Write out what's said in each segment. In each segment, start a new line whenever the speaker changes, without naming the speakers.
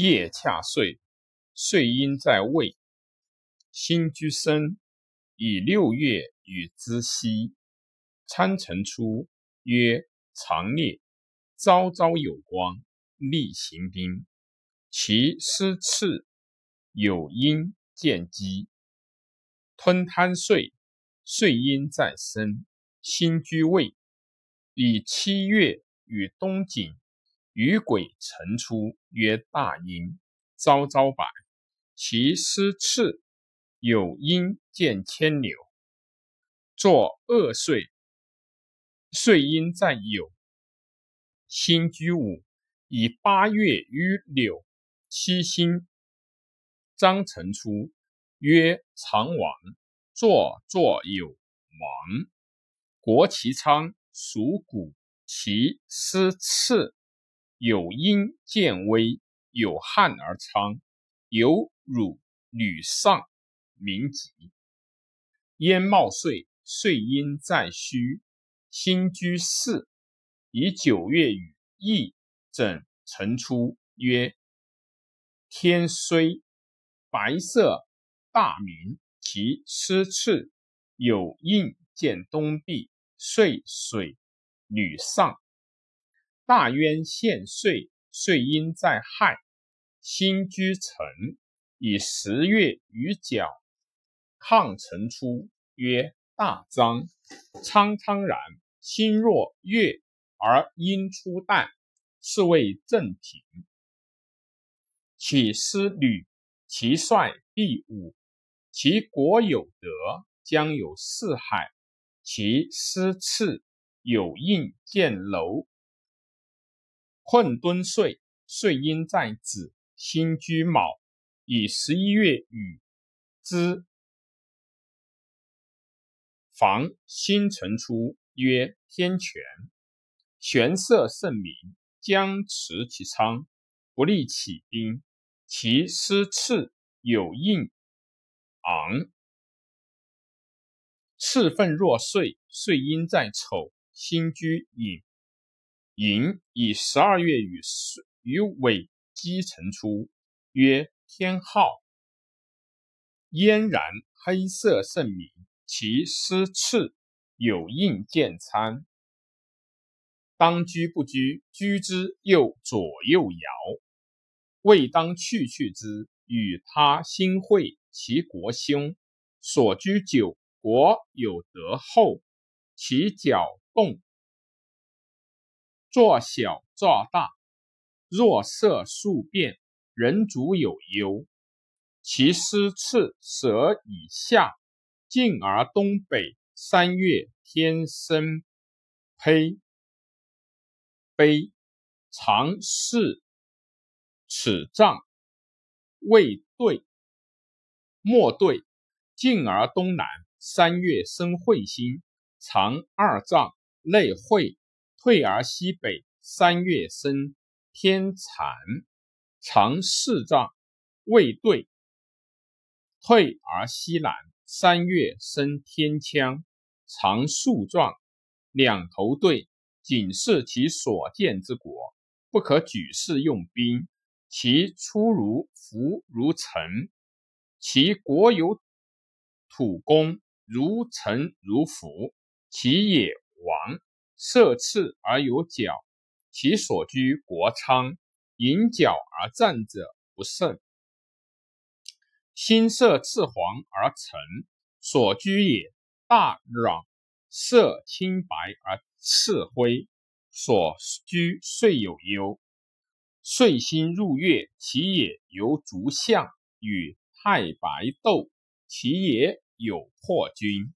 夜恰岁，岁阴在未，辛居生，以六月与之息，参辰初，曰长烈，朝朝有光，厉行兵。其师次有阴见机，吞贪岁，岁阴在申，辛居未，以七月与东景。雨鬼晨出，曰大阴，昭昭百。其师次有阴见牵牛，作恶岁。岁阴在酉，辛居五，以八月于柳，七星张晨出，曰长王。作作有王。国其昌，属谷。其师次。有阴见微，有汉而昌，有汝履上，名疾。焉冒岁，岁阴在戌，辛居室，以九月与翼整辰出，曰天虽白色，大明。其师次有印见东壁，岁水履上。大渊现岁，岁阴在亥，辛居辰，以十月于角，亢辰出，曰大张。苍苍然，心若月而阴出旦，是谓正庭。起师履，其帅必武，其国有德，将有四海。其师次有印见楼。困敦岁，岁阴在子，辛居卯，以十一月与之，房新辰出，曰天权。玄色甚明，将持其昌，不利起兵。其师次有应昂，赤分若岁，岁阴在丑，辛居寅。寅以十二月与与尾鸡成出，曰天昊。嫣然黑色甚明，其师次有应见参。当居不居，居之又左右摇。未当去去之，与他心会，其国凶。所居久，国有德厚，其角动。作小作大，若色数变，人主有忧。其师次舍以下，进而东北。三月天生胚悲，常视此障，未对，莫对。进而东南。三月生彗星，长二丈，内会。退而西北，三月生天蚕，长四丈，未对。退而西南，三月生天枪，长数状，两头对，仅是其所见之国，不可举世用兵。其出如浮如尘，其国有土公如尘如浮，其也王。色赤而有角，其所居国昌，引角而战者不胜。心色赤黄而沉，所居也大壤；色青白而赤灰，所居遂有忧。岁星入月，其也由足相与太白斗，其也有破军。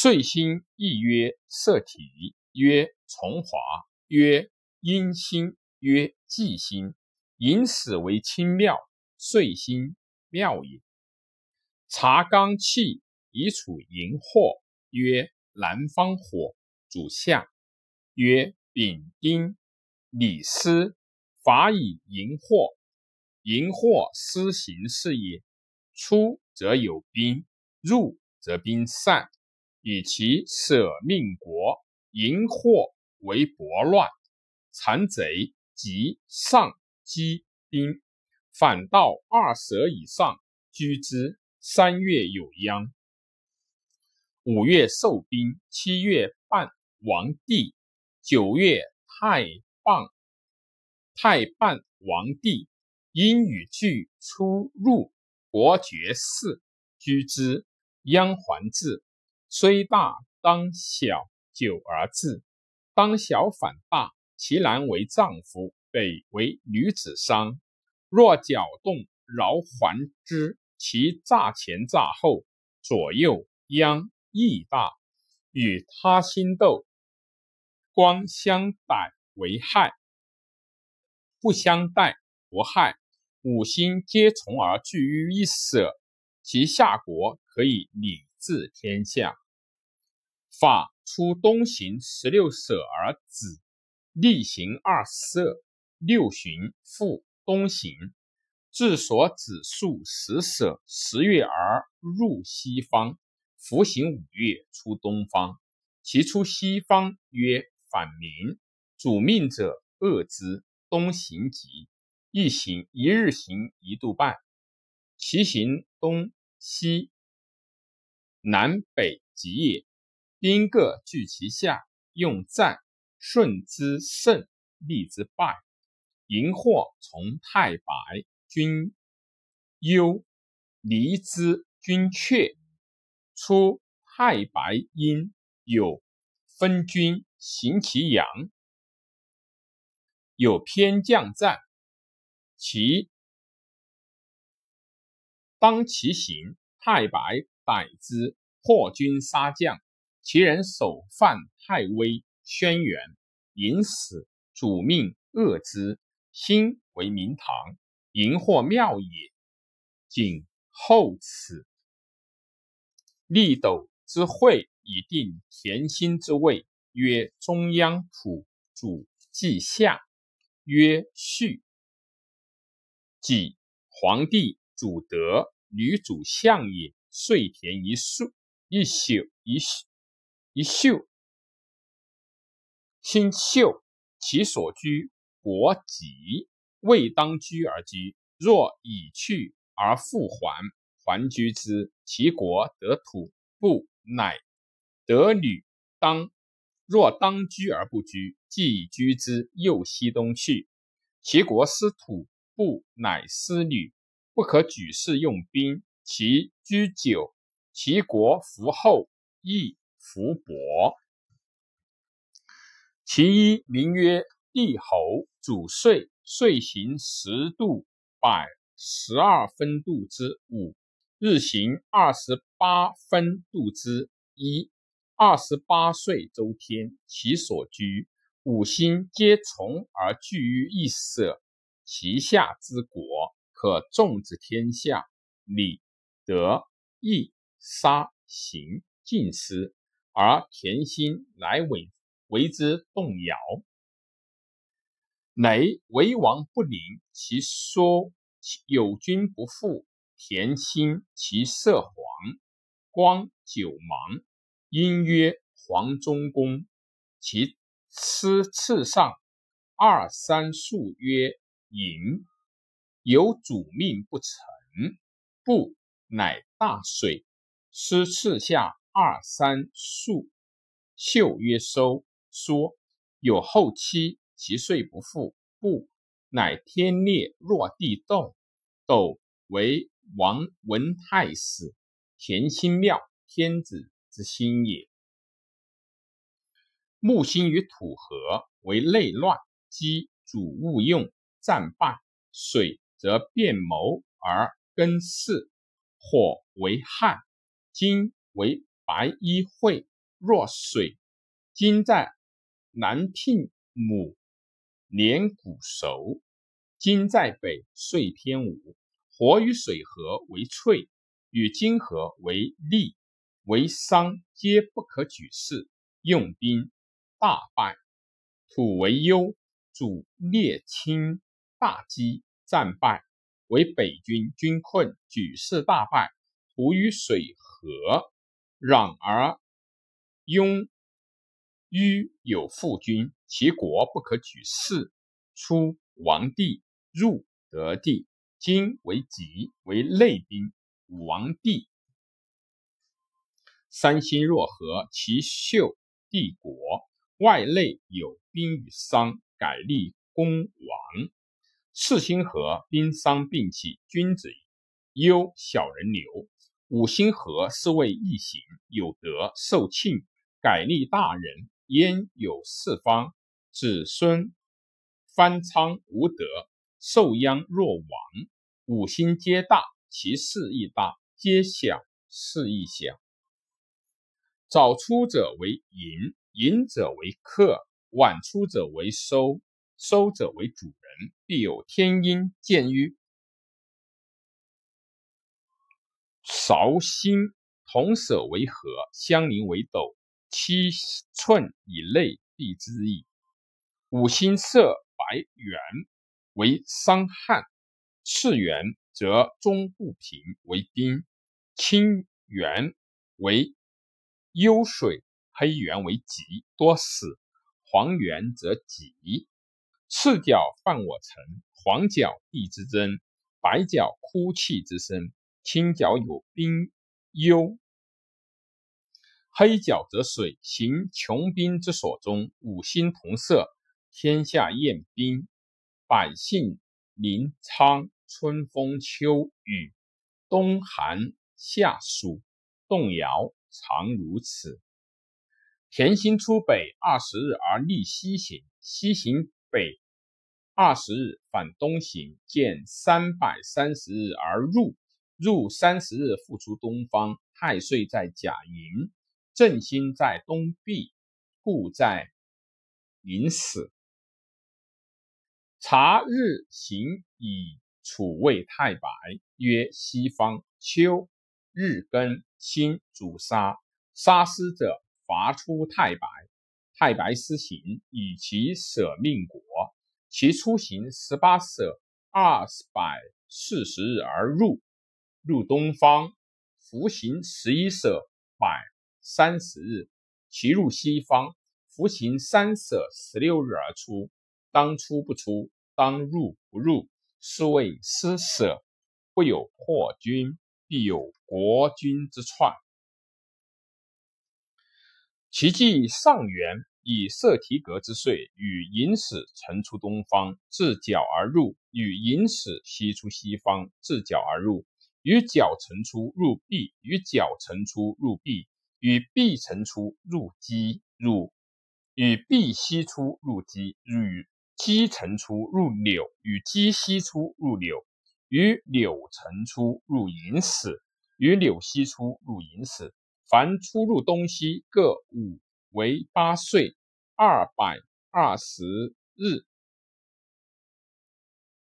岁星亦曰色体，曰从华，曰阴星，曰忌星。引始为清妙，岁星妙也。察刚气，以处荧惑，曰南方火，主下，曰丙丁李斯，法以荧惑，荧惑施行事也。出则有兵，入则兵散。以其舍命国，淫惑为薄乱，残贼及上积兵，反到二舍以上，居之。三月有殃。五月受兵，七月半王帝，九月太棒太半王帝，因与俱出入伯爵士，居之。鞅还至，虽大当小，久而治。当小反大，其南为丈夫，北为女子伤。若搅动，饶还之。其诈前诈后，左右殃亦大。与他心斗，光相逮为害；不相待不害。五星皆从而聚于一舍，其下国可以领治天下。法出东行十六舍而止，逆行二舍，六旬复东行。至所指数十舍，十月而入西方，服行五月出东方。其出西方曰反明，主命者恶之。东行疾，一行一日行一度半。其行东西南北极也。兵各据其下，用战，顺之胜，逆之败。荧惑从太白。君忧离之，君却出太白阴，有分君行其阳，有偏将战，其当其行，太白逮之，破军杀将，其人首犯太微，轩辕引死，主命恶之，兴为明堂。荧惑妙也，谨后此。立斗之会，以定田心之位，曰中央土主稷下，曰序。即皇帝主德，女主相也。遂田一宿，一宿一宿一宿，心秀其所居国己。未当居而居，若已去而复还，还居之，其国得土，不乃得女。当若当居而不居，既居之，又西东去，其国失土，不乃失女，不可举事用兵。其居久，其国服厚，亦服薄。其一名曰帝侯，主岁。岁行十度百十二分度之五，日行二十八分度之一。二十八岁周天，其所居五星皆从而聚于一舍，其下之国可众之天下。礼德义杀刑尽失，而田心乃为为之动摇。雷为王不宁，其说有君不复。田心其色黄，光九芒，因曰黄中公。其吃次上二三数曰寅。有主命不成，不乃大水。师次下二三数秀曰收。说有后期。其岁不复，不乃天裂，若地动。斗为王文太史，田心庙天子之心也。木星与土合，为内乱，积主勿用，战败。水则变谋而根事，火为旱，金为白衣会。若水，金在南聘母。连谷熟，金在北，岁偏午。火与水合为翠，与金合为利，为商，皆不可举事。用兵大败。土为忧，主列亲大饥，战败，为北军，军困，举事大败。土与水合，和攘而庸。於有父君，其国不可举事。出王帝，入得帝。今为己，为内兵，王帝。三星若合，其秀帝国。外内有兵与丧，改立公王。四星合，兵丧并起，君子忧，小人流。五星合，是谓异行，有德，受庆，改立大人。焉有四方，子孙翻昌无德，受殃若亡。五星皆大，其势亦大；皆小，事亦小。早出者为寅，寅者为客；晚出者为收，收者为主人。必有天阴见于韶星，同舍为合，相邻为斗。七寸以内必之矣。五星色白圆为伤旱，赤圆则中不平为冰，青圆为幽水，黑圆为吉，多死。黄圆则吉。赤角犯我城，黄角地之真，白角哭泣之声，青角有冰幽。黑角则水行穷兵之所终，五星同色，天下厌兵，百姓临昌。春风秋雨，冬寒夏暑，动摇常如此。田星出北二十日而立西行，西行北二十日反东行，见三百三十日而入，入三十日复出东方。太岁在甲寅。正星在东壁，故在寅死。察日行以处位太白，曰西方。秋日庚辛主杀，杀师者伐出太白。太白施行，以其舍命国。其出行十八舍二百四十日而入，入东方。服行十一舍百。三十日，其入西方，服行三舍十六日而出。当出不出，当入不入，是谓失舍。不有破军，必有国君之篡。其纪上元，以色提格之岁，与寅时辰出东方，自角而入；与寅时西出西方，自角而入；与角成出入壁，与角成出入壁。与必辰出入鸡入，与必西出入鸡，与鸡成出入柳，与鸡西出入柳，与柳成出入寅时，与柳西出入寅时。凡出入东西各五为八岁，二百二十日。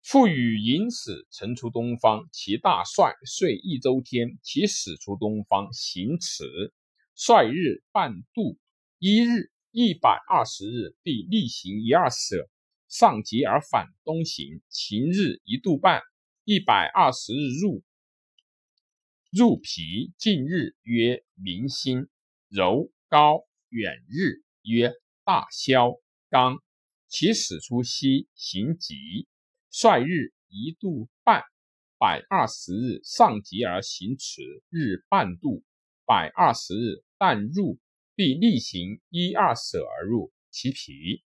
复与寅时辰出东方，其大帅遂一周天，其始出东方行此。率日半度一日一百二十日，必逆行一二舍，上极而反东行，晴日一度半，一百二十日入入脾，近日曰明星，柔高远日曰大消刚，其始出西行极，率日一度半，百二十日上极而行迟，日半度。百二十日，但入必逆行一二舍而入其脾。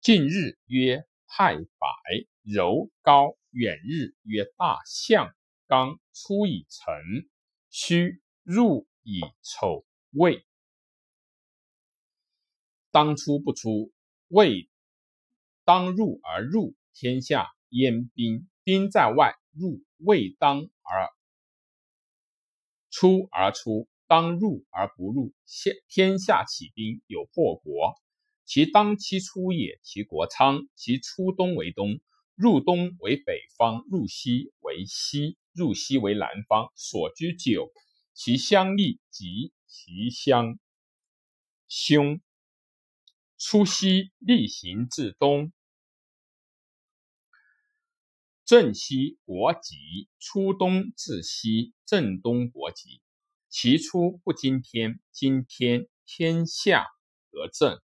近日曰太白，柔高远日曰大象刚，出以辰戌，入以丑未。当出不出，未当入而入，天下燕兵，兵在外，入未当而。出而出，当入而不入。现天下起兵，有破国。其当期出也，其国昌。其出东为东，入东为北方，入西为西，入西为南方。所居久，其乡立及，其乡凶。出西逆行至东。正西国籍，初东至西，正东国籍。其出不今天，今天天下得正。